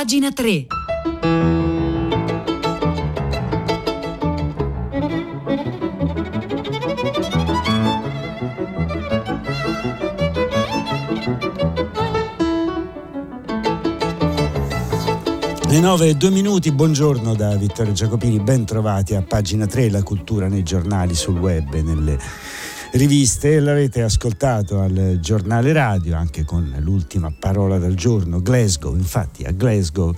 Pagina 3. Le 9 e 2 minuti, buongiorno da Vittorio Giacopini, ben trovati a pagina 3, la cultura nei giornali, sul web e nelle riviste. L'avete ascoltato al giornale radio anche con l'ultima parola del giorno, Glasgow. Infatti a Glasgow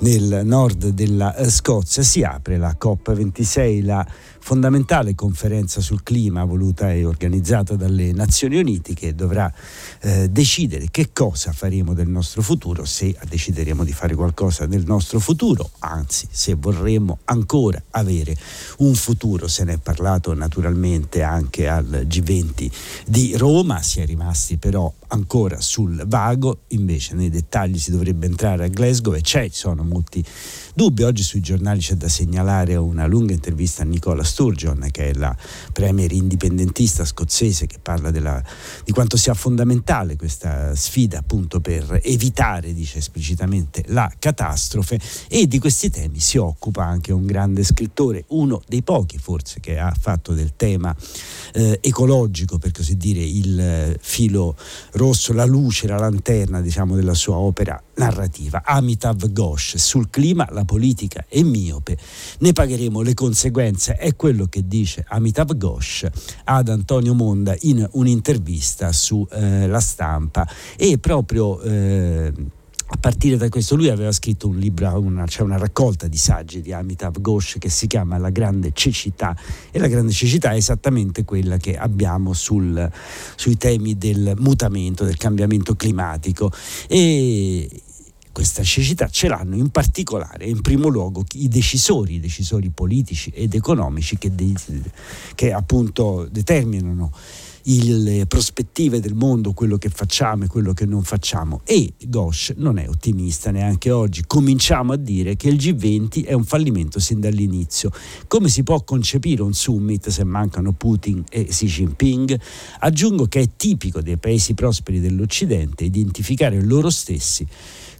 nel nord della Scozia si apre la COP26, la fondamentale conferenza sul clima voluta e organizzata dalle Nazioni Unite che dovrà eh, decidere che cosa faremo del nostro futuro, se decideremo di fare qualcosa del nostro futuro, anzi se vorremmo ancora avere un futuro. Se ne è parlato naturalmente anche al G20 di Roma, si è rimasti però ancora sul vago, invece nei dettagli si dovrebbe entrare a Glasgow e c'è, ci sono molti dubbi. Oggi sui giornali c'è da segnalare una lunga intervista a Nicola Sturgeon, che è la premier indipendentista scozzese, che parla della, di quanto sia fondamentale questa sfida appunto per evitare, dice esplicitamente, la catastrofe. E di questi temi si occupa anche un grande scrittore, uno dei pochi forse che ha fatto del tema eh, ecologico, per così dire, il filo rosso, la luce, la lanterna diciamo, della sua opera narrativa, Amitav Ghosh, sul clima la politica è miope, ne pagheremo le conseguenze, è quello che dice Amitav Ghosh ad Antonio Monda in un'intervista sulla eh, stampa. E proprio... Eh, a partire da questo lui aveva scritto un libro, una, cioè una raccolta di saggi di Amitav Ghosh che si chiama La grande cecità. E la grande cecità è esattamente quella che abbiamo sul, sui temi del mutamento, del cambiamento climatico. E questa cecità ce l'hanno in particolare, in primo luogo, i decisori, i decisori politici ed economici che, de- che appunto determinano le prospettive del mondo, quello che facciamo e quello che non facciamo. E Ghosh non è ottimista neanche oggi. Cominciamo a dire che il G20 è un fallimento sin dall'inizio. Come si può concepire un summit se mancano Putin e Xi Jinping? Aggiungo che è tipico dei paesi prosperi dell'Occidente identificare loro stessi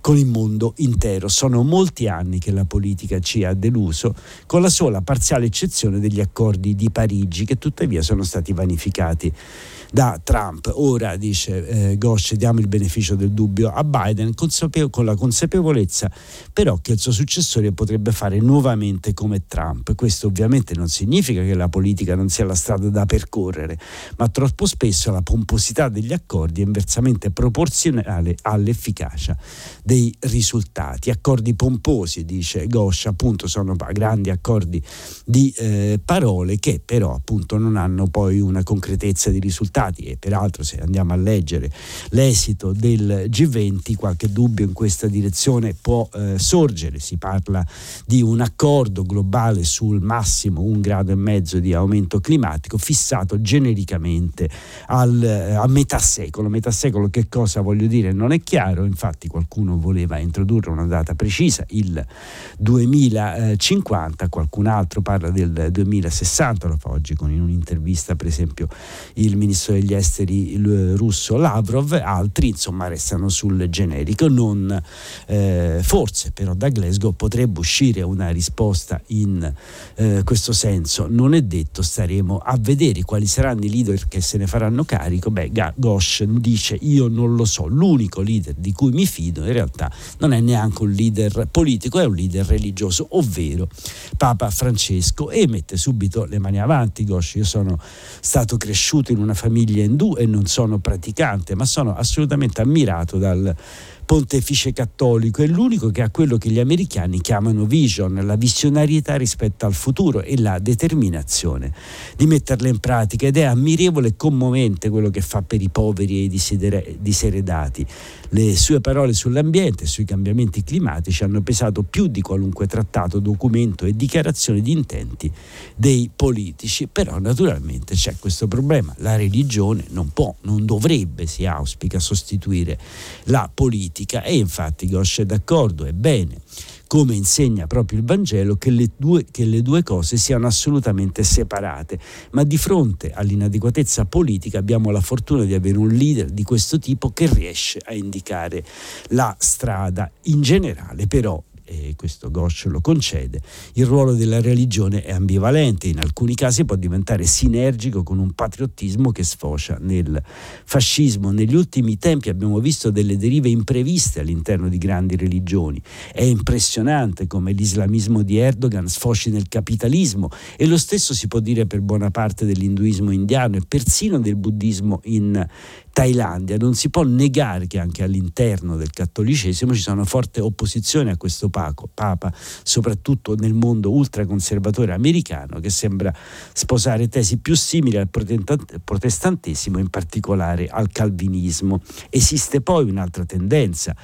con il mondo intero. Sono molti anni che la politica ci ha deluso, con la sola parziale eccezione degli accordi di Parigi, che tuttavia sono stati vanificati da Trump. Ora, dice eh, Ghosh, diamo il beneficio del dubbio a Biden consapevo- con la consapevolezza però che il suo successore potrebbe fare nuovamente come Trump. Questo ovviamente non significa che la politica non sia la strada da percorrere, ma troppo spesso la pomposità degli accordi è inversamente proporzionale all'efficacia dei risultati. Accordi pomposi, dice Ghosh, appunto sono grandi accordi di eh, parole che però appunto non hanno poi una concretezza di risultati risultati e peraltro se andiamo a leggere l'esito del G20 qualche dubbio in questa direzione può eh, sorgere, si parla di un accordo globale sul massimo un grado e mezzo di aumento climatico fissato genericamente al, eh, a metà secolo, metà secolo che cosa voglio dire non è chiaro, infatti qualcuno voleva introdurre una data precisa, il 2050, qualcun altro parla del 2060, lo fa oggi con in un'intervista per esempio il ministro ministro degli esteri russo Lavrov, altri insomma restano sul generico. Non, eh, forse però da Glasgow potrebbe uscire una risposta in eh, questo senso, non è detto, staremo a vedere quali saranno i leader che se ne faranno carico. Beh, Ghosh dice io non lo so, l'unico leader di cui mi fido in realtà non è neanche un leader politico, è un leader religioso, ovvero Papa Francesco e mette subito le mani avanti Ghosh, io sono stato cresciuto in una famiglia famiglia indù e non sono praticante, ma sono assolutamente ammirato dal pontefice cattolico, è l'unico che ha quello che gli americani chiamano vision, la visionarietà rispetto al futuro e la determinazione di metterla in pratica ed è ammirevole e commovente quello che fa per i poveri e i diseredati. Le sue parole sull'ambiente e sui cambiamenti climatici hanno pesato più di qualunque trattato, documento e dichiarazione di intenti dei politici, però naturalmente c'è questo problema, la religione non può, non dovrebbe, si auspica, sostituire la politica politica e infatti Ghosh è d'accordo, è bene come insegna proprio il Vangelo, che le, due, che le due cose siano assolutamente separate. Ma di fronte all'inadeguatezza politica abbiamo la fortuna di avere un leader di questo tipo che riesce a indicare la strada. In generale però e questo Ghosh lo concede, il ruolo della religione è ambivalente, in alcuni casi può diventare sinergico con un patriottismo che sfocia nel fascismo. Negli ultimi tempi abbiamo visto delle derive impreviste all'interno di grandi religioni. È impressionante come l'islamismo di Erdogan sfoci nel capitalismo e lo stesso si può dire per buona parte dell'induismo indiano e persino del buddismo in Thailandia. Non si può negare che anche all'interno del cattolicesimo ci sono forte opposizione a questo Papa, soprattutto nel mondo ultraconservatore americano, che sembra sposare tesi più simili al protestantesimo, in particolare al calvinismo. Esiste poi un'altra tendenza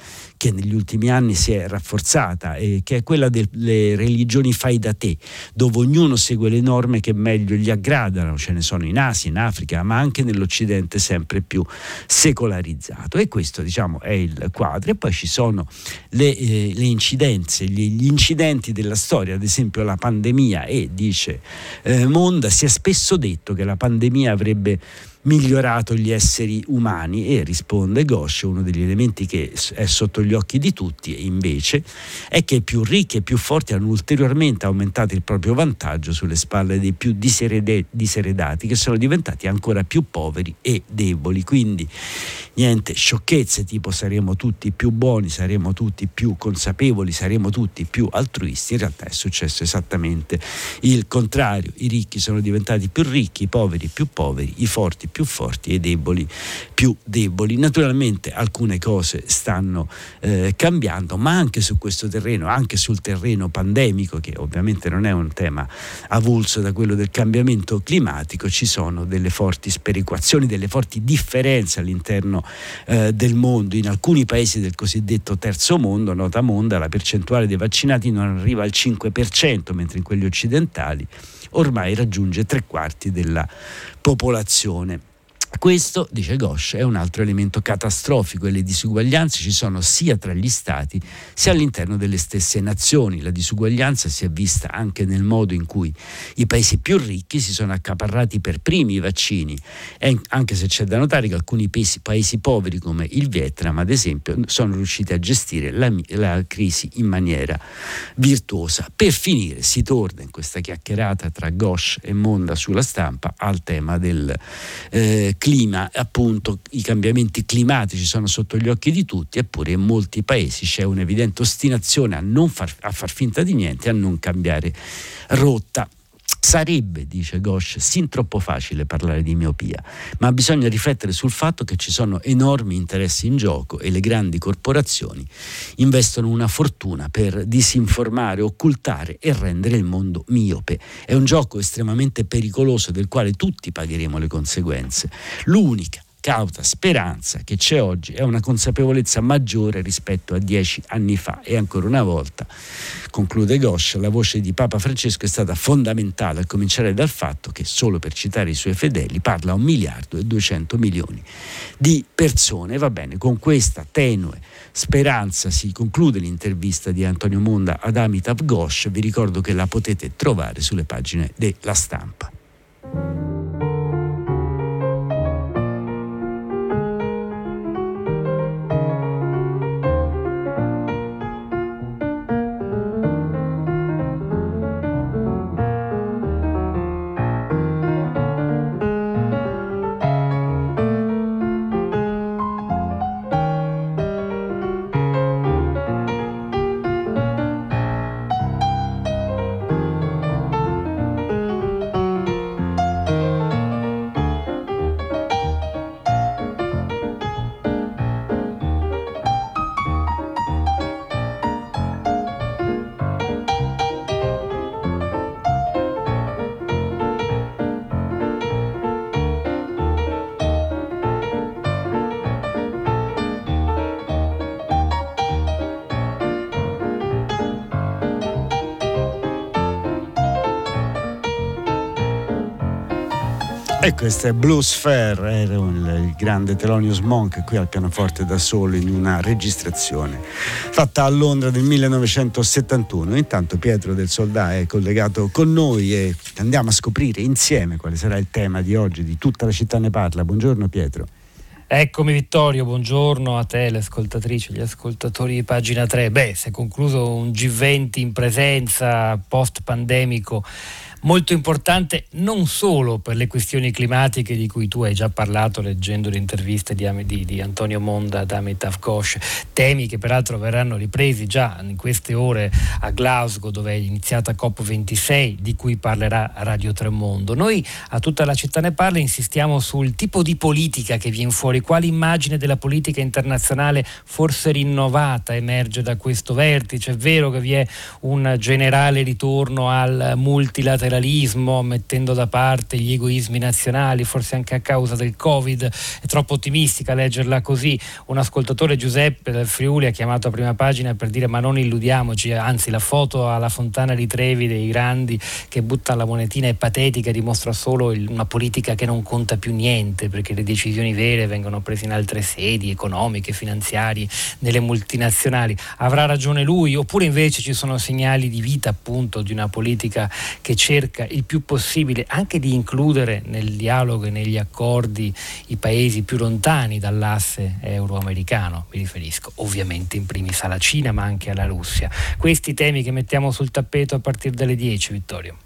che negli ultimi anni si è rafforzata, eh, che è quella delle religioni fai da te, dove ognuno segue le norme che meglio gli aggradano, ce ne sono in Asia, in Africa, ma anche nell'Occidente sempre più secolarizzato. E questo diciamo è il quadro. E poi ci sono le, eh, le incidenze, gli, gli, incidenti della storia, ad esempio la pandemia e dice eh, Monda, si è spesso detto che la pandemia avrebbe migliorato gli esseri umani e risponde Ghosh, uno degli elementi che è sotto gli occhi di tutti invece è che i più ricchi e più forti hanno ulteriormente aumentato il proprio vantaggio sulle spalle dei più diseredati che sono diventati ancora più poveri e deboli. Quindi niente sciocchezze tipo saremo tutti più buoni, saremo tutti più consapevoli, saremo tutti più altruisti. In realtà è successo esattamente il contrario. I ricchi sono diventati più ricchi, i poveri più poveri, i forti più forti e i deboli più deboli. Naturalmente alcune cose stanno eh, cambiando, ma anche su questo terreno, anche sul terreno pandemico, che ovviamente non è un tema avulso da quello del cambiamento climatico, ci sono delle forti sperequazioni, delle forti differenze all'interno eh, del mondo. In alcuni paesi del cosiddetto terzo mondo, nota monda, la percentuale dei vaccinati non arriva al 5%, mentre in quelli occidentali ormai raggiunge tre quarti della popolazione. Questo, dice Ghosh, è un altro elemento catastrofico e le disuguaglianze ci sono sia tra gli stati sia all'interno delle stesse nazioni. La disuguaglianza si è vista anche nel modo in cui i paesi più ricchi si sono accaparrati per primi i vaccini, e anche se c'è da notare che alcuni paesi, paesi poveri come il Vietnam, ad esempio, sono riusciti a gestire la, la crisi in maniera virtuosa. Per finire si torna in questa chiacchierata tra Ghosh e Monda sulla stampa al tema del eh, clima, appunto i cambiamenti climatici sono sotto gli occhi di tutti, eppure in molti paesi c'è un'evidente ostinazione a, non far, a far finta di niente, a non cambiare rotta. Sarebbe, dice Ghosh, sin troppo facile parlare di miopia, ma bisogna riflettere sul fatto che ci sono enormi interessi in gioco e le grandi corporazioni investono una fortuna per disinformare, occultare e rendere il mondo miope. È un gioco estremamente pericoloso del quale tutti pagheremo le conseguenze. L'unica cauta speranza che c'è oggi è una consapevolezza maggiore rispetto a dieci anni fa e ancora una volta, conclude Ghosh, la voce di Papa Francesco è stata fondamentale a cominciare dal fatto che, solo per citare i suoi fedeli, parla a un miliardo e duecento milioni di persone. Va bene, con questa tenue speranza si conclude l'intervista di Antonio Monda ad Amitav Ghosh, vi ricordo che la potete trovare sulle pagine della stampa. E questo è Blues Fair, era il grande Thelonious Monk qui al pianoforte da solo in una registrazione fatta a Londra nel 1971. Intanto Pietro del Soldà è collegato con noi e andiamo a scoprire insieme quale sarà il tema di oggi, di tutta la città ne parla. Buongiorno Pietro. Eccomi Vittorio, buongiorno a te, le ascoltatrici, gli ascoltatori di pagina 3. Beh, si è concluso un G20 in presenza post pandemico molto importante non solo per le questioni climatiche di cui tu hai già parlato leggendo le interviste di, di, di Antonio Monda ad Amitav Ghosh, temi che peraltro verranno ripresi già in queste ore a Glasgow dove è iniziata COP26 di cui parlerà Radio Tremondo. Noi a tutta la città ne parla insistiamo sul tipo di politica che viene fuori, quale immagine della politica internazionale forse rinnovata emerge da questo vertice. È vero che vi è un generale ritorno al multilateralismo federalismo, mettendo da parte gli egoismi nazionali, forse anche a causa del Covid, è troppo ottimistica leggerla così. Un ascoltatore Giuseppe del Friuli ha chiamato a prima pagina per dire ma non illudiamoci, anzi la foto alla fontana di Trevi dei grandi che buttano la monetina è patetica, dimostra solo una politica che non conta più niente perché le decisioni vere vengono prese in altre sedi economiche, finanziarie, nelle multinazionali. Avrà ragione lui oppure invece ci sono segnali di vita appunto di una politica che cerca cerca il più possibile anche di includere nel dialogo e negli accordi i paesi più lontani dall'asse euroamericano, mi riferisco ovviamente in primis alla Cina ma anche alla Russia. Questi temi che mettiamo sul tappeto a partire dalle 10, Vittorio.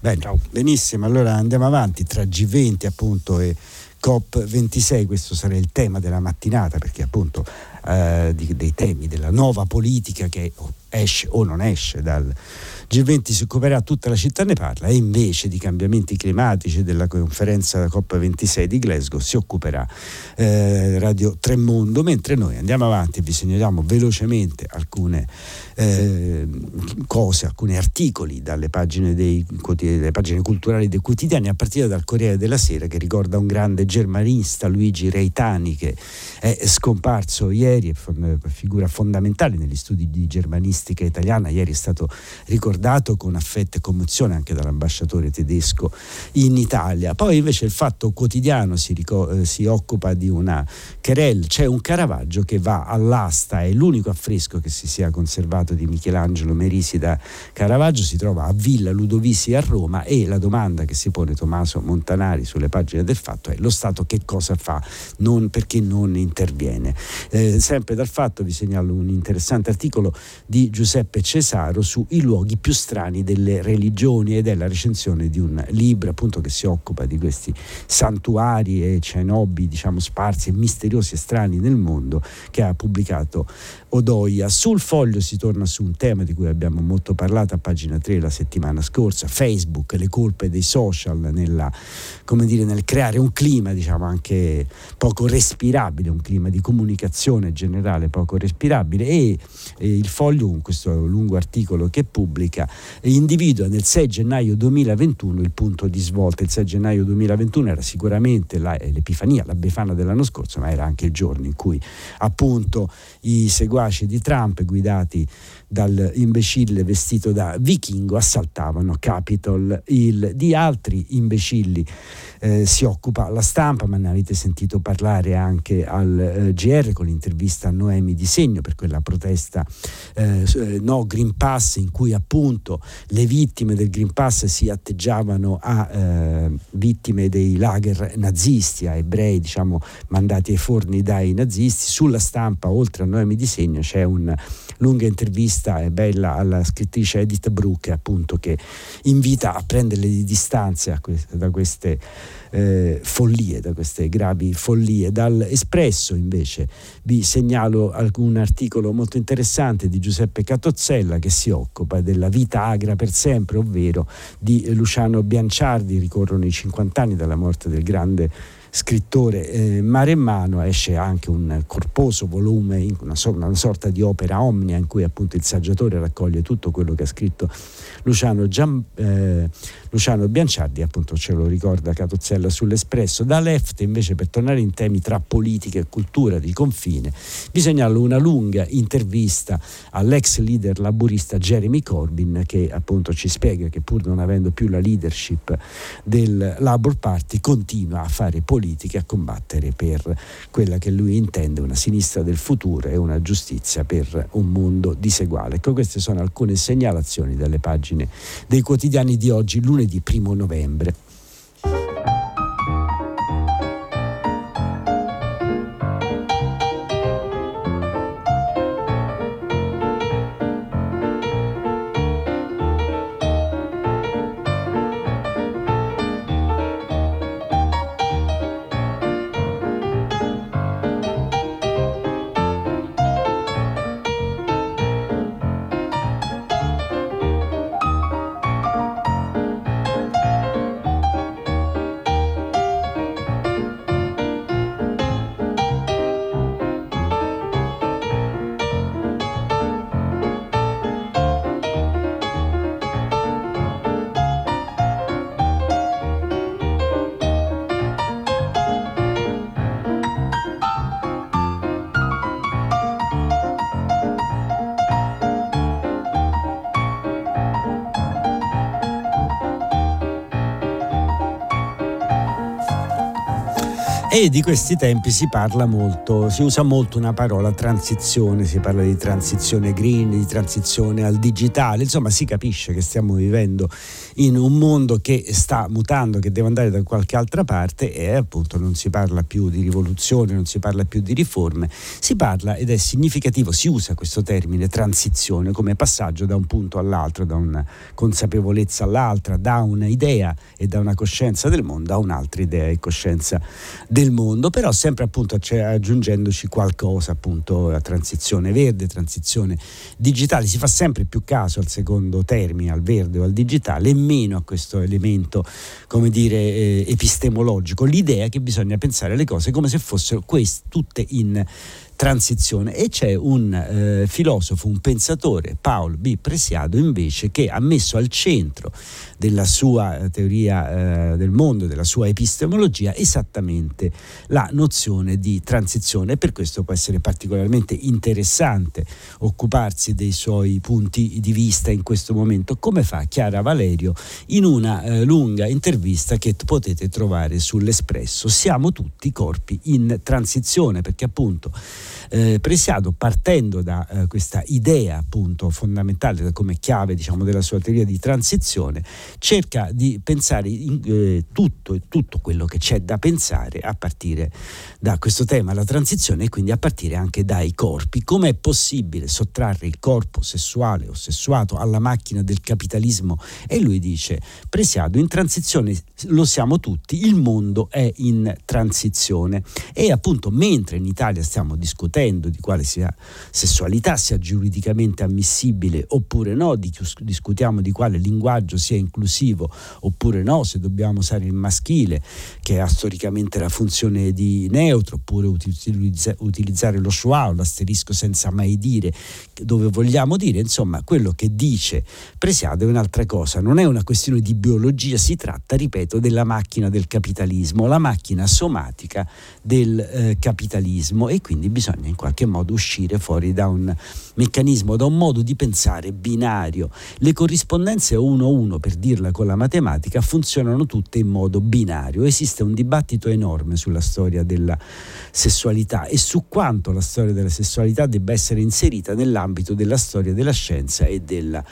Bene, Ciao. benissimo, allora andiamo avanti tra G20 appunto e COP26, questo sarà il tema della mattinata perché appunto eh, di, dei temi della nuova politica che esce o non esce dal G20 si occuperà, tutta la città ne parla e invece di cambiamenti climatici della conferenza COP26 di Glasgow si occuperà eh, Radio Tremondo, mentre noi andiamo avanti e vi segnaliamo velocemente alcune eh, cose, alcuni articoli dalle pagine, dei, dalle pagine culturali dei quotidiani, a partire dal Corriere della Sera che ricorda un grande germanista, Luigi Reitani, che è scomparso ieri, è figura fondamentale negli studi di germanistica italiana, ieri è stato ricordato ricordato con affetto e commozione anche dall'ambasciatore tedesco in Italia. Poi invece il Fatto Quotidiano si, ricor- eh, si occupa di una querelle, c'è un Caravaggio che va all'asta, è l'unico affresco che si sia conservato di Michelangelo Merisi da Caravaggio, si trova a Villa Ludovisi a Roma e la domanda che si pone Tommaso Montanari sulle pagine del Fatto è lo Stato che cosa fa, non, perché non interviene. Eh, sempre dal Fatto vi segnalo un interessante articolo di Giuseppe Cesaro sui luoghi più più strani delle religioni ed è la recensione di un libro appunto che si occupa di questi santuari e cenobi diciamo sparsi e misteriosi e strani nel mondo che ha pubblicato Odoia. Sul foglio si torna su un tema di cui abbiamo molto parlato a pagina 3 la settimana scorsa, Facebook, le colpe dei social nella, dire, nel creare un clima diciamo anche poco respirabile, un clima di comunicazione generale poco respirabile e, e il foglio questo lungo articolo che pubblica politica individua nel 6 gennaio 2021 il punto di svolta. Il 6 gennaio 2021 era sicuramente la, eh, l'Epifania, la Befana dell'anno scorso, ma era anche il giorno in cui appunto i seguaci di Trump guidati dal imbecille vestito da vichingo assaltavano Capitol Hill. Di altri imbecilli eh, si occupa la stampa, ma ne avete sentito parlare anche al eh, GR con l'intervista a Noemi Di Segno per quella protesta eh, eh, no Green Pass in cui appunto le vittime del Green Pass si atteggiavano a eh, vittime dei lager nazisti, a ebrei diciamo mandati ai forni dai nazisti. Sulla stampa, oltre a Noemi Di Segno, c'è una lunga intervista e bella alla scrittrice Edith Brooke appunto che invita a prendere le distanze da queste eh, follie, da queste gravi follie. Dall'Espresso invece vi segnalo alcun articolo molto interessante di Giuseppe Catozzella che si occupa della vita agra per sempre, ovvero di Luciano Bianciardi, ricorrono i 50 anni dalla morte del grande scrittore eh, mare in mano esce anche un corposo volume, una, una, sorta di opera omnia in cui appunto il saggiatore raccoglie tutto quello che ha scritto Luciano, Gian, eh, Luciano Bianciardi, appunto ce lo ricorda Catozzella sull'Espresso. Da Left invece per tornare in temi tra politica e cultura di confine, vi segnalo una lunga intervista all'ex leader laburista Jeremy Corbyn che appunto ci spiega che pur non avendo più la leadership del Labour Party continua a fare politica, a combattere per quella che lui intende una sinistra del futuro e una giustizia per un mondo diseguale. Ecco, queste sono alcune segnalazioni dalle pagine dei quotidiani di oggi, lunedì 1 novembre. E di questi tempi si parla molto, si usa molto una parola transizione, si parla di transizione green, di transizione al digitale, insomma si capisce che stiamo vivendo in un mondo che sta mutando, che deve andare da qualche altra parte e appunto non si parla più di rivoluzione, non si parla più di riforme, si parla ed è significativo, si usa questo termine transizione come passaggio da un punto all'altro, da una consapevolezza all'altra, da un'idea e da una coscienza del mondo a un'altra idea e coscienza del mondo, però sempre appunto aggiungendoci qualcosa, appunto la transizione verde, transizione digitale, si fa sempre più caso al secondo termine, al verde o al digitale e meno a questo elemento, come dire, eh, epistemologico, l'idea che bisogna pensare le cose come se fossero queste tutte in transizione e c'è un eh, filosofo, un pensatore, Paul B. Presiado invece, che ha messo al centro della sua eh, teoria eh, del mondo, della sua epistemologia, esattamente la nozione di transizione per questo può essere particolarmente interessante occuparsi dei suoi punti di vista in questo momento, come fa Chiara Valerio in una eh, lunga intervista che potete trovare sull'Espresso. Siamo tutti corpi in transizione perché appunto eh, Presiado partendo da eh, questa idea appunto fondamentale come chiave diciamo della sua teoria di transizione cerca di pensare in, eh, tutto, tutto quello che c'è da pensare a partire da questo tema, la transizione e quindi a partire anche dai corpi. Come è possibile sottrarre il corpo sessuale o sessuato alla macchina del capitalismo? E lui dice, Presiado, in transizione lo siamo tutti, il mondo è in transizione e appunto mentre in Italia stiamo discutendo di quale sia sessualità sia giuridicamente ammissibile oppure no, di, discutiamo di quale linguaggio sia inclusivo oppure no, se dobbiamo usare il maschile che ha storicamente la funzione di neutro oppure utilizza, utilizzare lo schwa o l'asterisco senza mai dire dove vogliamo dire, insomma quello che dice Presiado è un'altra cosa, non è una questione di biologia, si tratta, ripeto, della macchina del capitalismo, la macchina somatica del eh, capitalismo e quindi bisogna in qualche modo uscire fuori da un meccanismo, da un modo di pensare binario. Le corrispondenze 1-1, per dirla con la matematica, funzionano tutte in modo binario. Esiste un dibattito enorme sulla storia della sessualità e su quanto la storia della sessualità debba essere inserita nell'ambito della storia della scienza e della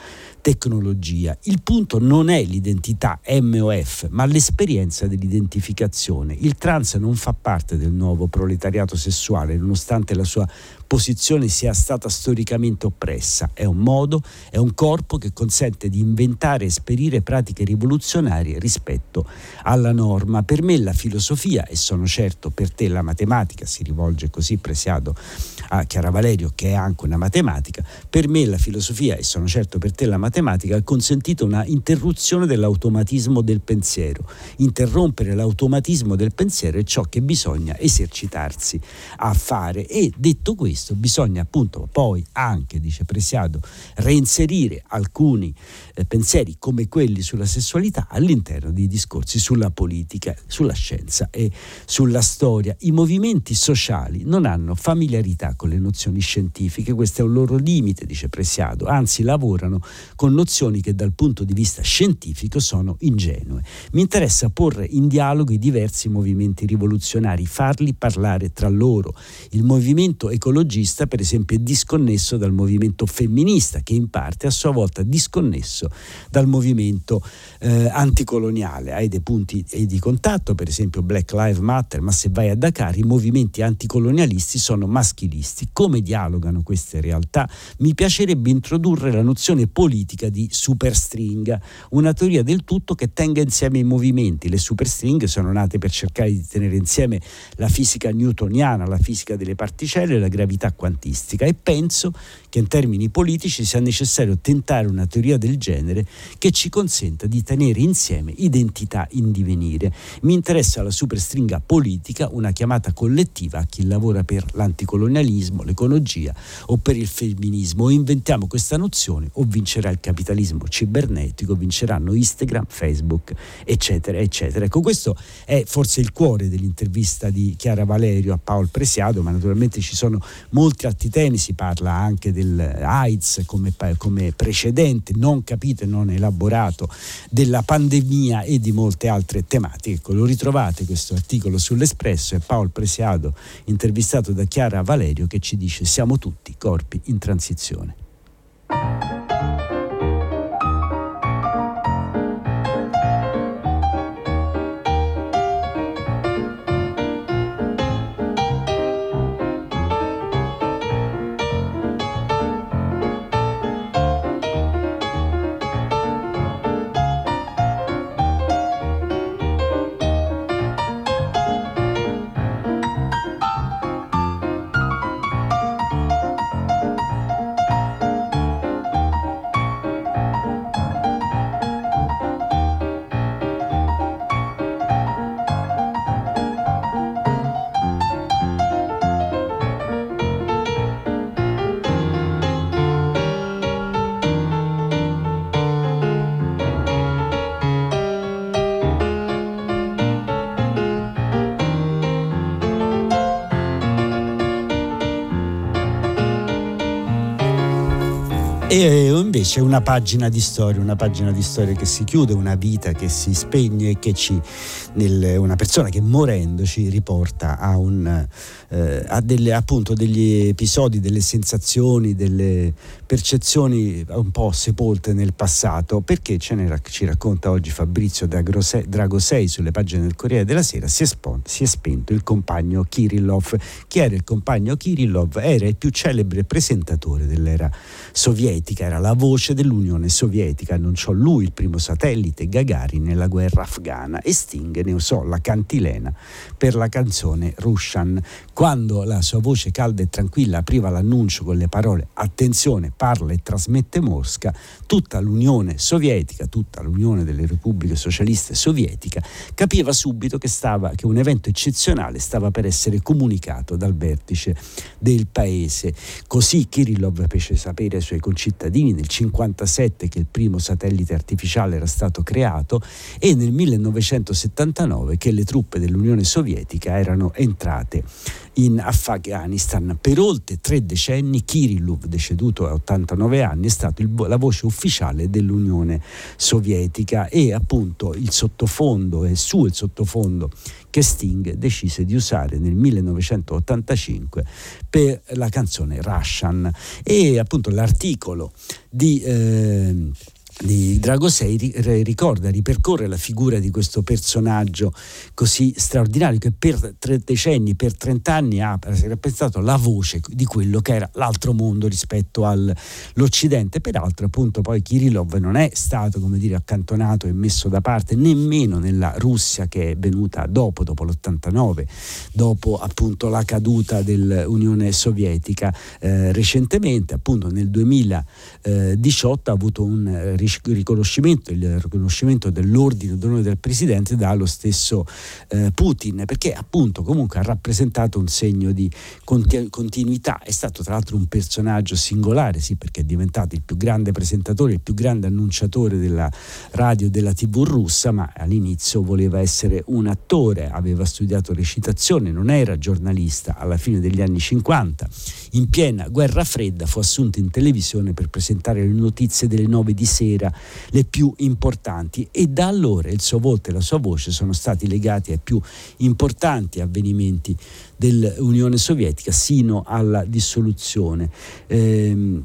tecnologia. Il punto non è l'identità M o F, ma l'esperienza dell'identificazione. Il trans non fa parte del nuovo proletariato sessuale, nonostante la sua posizione sia stata storicamente oppressa. È un modo, è un corpo che consente di inventare e esperire pratiche rivoluzionarie rispetto alla norma. Per me la filosofia, e sono certo per te la matematica, si rivolge così Presiado a Chiara Valerio, che è anche una matematica, per me la filosofia, e sono certo per te la matematica, ha consentito una interruzione dell'automatismo del pensiero. Interrompere l'automatismo del pensiero è ciò che bisogna esercitarsi a fare e detto questo bisogna appunto poi anche, dice Presiado, reinserire alcuni eh, pensieri come quelli sulla sessualità all'interno di discorsi sulla politica, sulla scienza e sulla storia. I movimenti sociali non hanno familiarità con le nozioni scientifiche, questo è un loro limite, dice Presiado, anzi lavorano con nozioni che dal punto di vista scientifico sono ingenue. Mi interessa porre in dialogo i diversi movimenti rivoluzionari, farli parlare tra loro. Il movimento ecologista, per esempio, è disconnesso dal movimento femminista, che in parte a sua volta disconnesso dal movimento eh, anticoloniale. Hai dei punti di contatto, per esempio Black Lives Matter, ma se vai a Dakar i movimenti anticolonialisti sono maschilisti. Come dialogano queste realtà? Mi piacerebbe introdurre la nozione politica di superstringa, una teoria del tutto che tenga insieme i movimenti. Le superstringhe sono nate per cercare di tenere insieme la fisica newtoniana, la fisica delle particelle e la gravità quantistica e penso che in termini politici sia necessario tentare una teoria del genere che ci consenta di tenere insieme identità in divenire. Mi interessa la superstringa politica, una chiamata collettiva a chi lavora per l'anticolonialismo, l'ecologia o per il femminismo. O inventiamo questa nozione o vincerà il capitalismo cibernetico, vinceranno Instagram, Facebook, eccetera, eccetera. Ecco, questo è forse il cuore dell'intervista di Chiara Valerio a Paolo Presiado, ma naturalmente ci sono molti altri temi, si parla anche dell'AIDS come, come precedente, non capito e non elaborato, della pandemia e di molte altre tematiche. Ecco, lo ritrovate questo articolo sull'Espresso e Paolo Presiado intervistato da Chiara Valerio che ci dice siamo tutti corpi in transizione. E invece una pagina di storia, una pagina di storia che si chiude, una vita che si spegne e che ci, nel, una persona che morendo ci riporta a, un, eh, a delle, appunto degli episodi, delle sensazioni, delle percezioni un po' sepolte nel passato, perché ce ne, ci racconta oggi Fabrizio Dragosei sulle pagine del Corriere della Sera, si è, spon, si è spento il compagno Kirillov. Chi era il compagno Kirillov? Era il più celebre presentatore dell'era sovietica, era la voce dell'Unione Sovietica, annunciò lui il primo satellite Gagarin nella guerra afghana e Sting ne usò la cantilena per la canzone Russian. Quando la sua voce calda e tranquilla apriva l'annuncio con le parole attenzione, parla e trasmette Mosca, tutta l'Unione Sovietica, tutta l'Unione delle Repubbliche Socialiste Sovietica capiva subito che, stava, che un evento eccezionale stava per essere comunicato dal vertice del paese. Così Kirillov fece sapere ai suoi concittadini nel 1957 che il primo satellite artificiale era stato creato e nel 1979 che le truppe dell'Unione Sovietica erano entrate in Afghanistan. Per oltre tre decenni Kirillov, deceduto a 89 anni, è stato il, la voce ufficiale dell'Unione Sovietica e appunto il sottofondo, è su il sottofondo che Sting decise di usare nel 1985 per la canzone Russian e appunto l'articolo di... Eh, di Drago 6 ricorda, ripercorre la figura di questo personaggio così straordinario che per tre decenni, per trent'anni ha rappresentato la voce di quello che era l'altro mondo rispetto all'Occidente. Peraltro appunto poi Kirillov non è stato come dire accantonato e messo da parte nemmeno nella Russia che è venuta dopo, dopo l'89, dopo appunto la caduta dell'Unione Sovietica eh, recentemente, appunto nel 2018 ha avuto un eh, riconoscimento, il riconoscimento dell'ordine d'onore del presidente dallo stesso eh, Putin, perché appunto comunque ha rappresentato un segno di conti- continuità, è stato tra l'altro un personaggio singolare, sì, perché è diventato il più grande presentatore, il più grande annunciatore della radio e della tv russa, ma all'inizio voleva essere un attore, aveva studiato recitazione, non era giornalista alla fine degli anni 50. In piena guerra fredda fu assunto in televisione per presentare le notizie delle 9 di sera era le più importanti e da allora il suo volto e la sua voce sono stati legati ai più importanti avvenimenti dell'Unione Sovietica sino alla dissoluzione. Eh,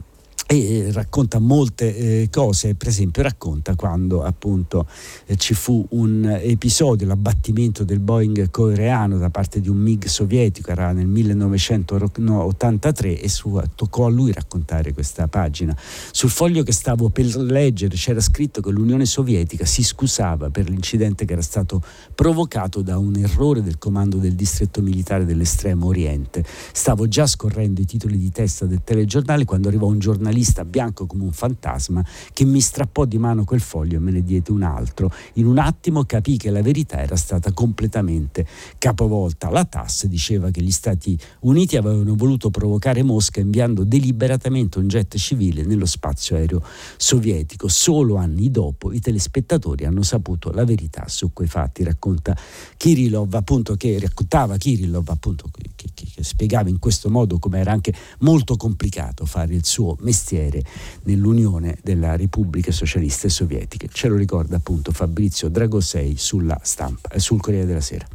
e racconta molte eh, cose, per esempio racconta quando appunto eh, ci fu un episodio, l'abbattimento del Boeing coreano da parte di un MiG sovietico, era nel 1983 e su, toccò a lui raccontare questa pagina. Sul foglio che stavo per leggere c'era scritto che l'Unione Sovietica si scusava per l'incidente che era stato provocato da un errore del comando del distretto militare dell'estremo oriente. Stavo già scorrendo i titoli di testa del telegiornale quando arrivò un giornalista giornalista bianco come un fantasma che mi strappò di mano quel foglio e me ne diede un altro. In un attimo capì che la verità era stata completamente capovolta. La TAS diceva che gli Stati Uniti avevano voluto provocare Mosca inviando deliberatamente un jet civile nello spazio aereo sovietico. Solo anni dopo i telespettatori hanno saputo la verità su quei fatti, racconta Kirillov, appunto che raccontava Kirillov, appunto che, che, che spiegava in questo modo come era anche molto complicato fare il suo mestiere mestiere nell'Unione delle Repubbliche Socialiste Sovietiche. Ce lo ricorda appunto Fabrizio Dragosei sulla stampa, eh, sul Corriere della Sera.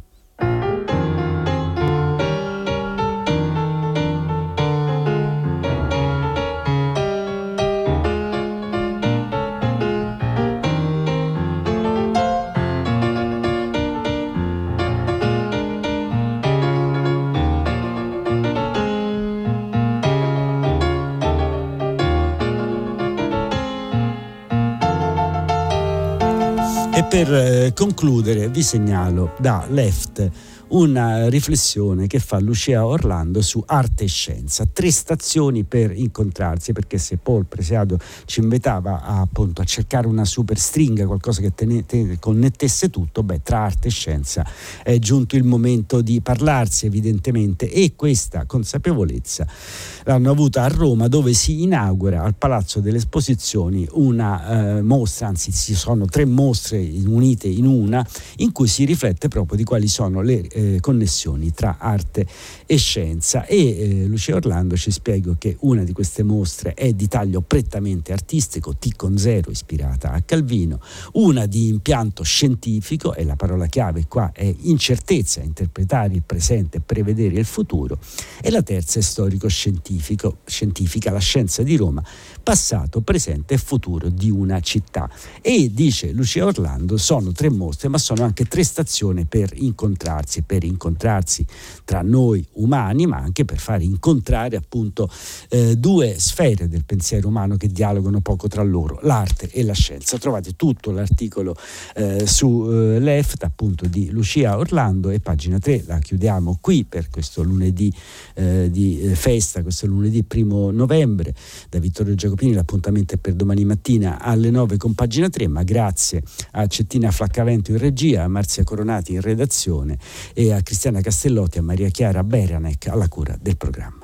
Per eh, concludere vi segnalo da Left una riflessione che fa Lucia Orlando su arte e scienza, tre stazioni per incontrarsi, perché se Paul Presiado ci invitava a, appunto, a cercare una super stringa, qualcosa che tene, connettesse tutto, beh, tra arte e scienza è giunto il momento di parlarsi evidentemente e questa consapevolezza l'hanno avuta a Roma dove si inaugura al Palazzo delle Esposizioni una eh, mostra, anzi ci sono tre mostre unite in una, in cui si riflette proprio di quali sono le eh, connessioni tra arte e scienza. E eh, Lucia Orlando ci spiega che una di queste mostre è di taglio prettamente artistico, T con zero ispirata a Calvino, una di impianto scientifico e la parola chiave qua è incertezza, interpretare il presente prevedere il futuro. E la terza è storico-scientifico, scientifica, la scienza di Roma, passato, presente e futuro di una città. E dice Lucia Orlando, sono tre mostre, ma sono anche tre stazioni per incontrarsi, per incontrarsi tra noi umani, ma anche per fare incontrare appunto eh, due sfere del pensiero umano che dialogano poco tra loro, l'arte e la scienza. Trovate tutto l'articolo eh, su eh, Left appunto di Lucia Orlando e pagina 3 la chiudiamo qui per questo lunedì eh, di eh, festa, questo lunedì primo novembre da Vittorio Giacopini l'appuntamento è per domani mattina alle 9 con pagina 3, ma grazie a Cettina Flaccavento in regia, a Marzia Coronati in redazione e a Cristiana Castellotti e a Maria Chiara Beranec alla cura del programma.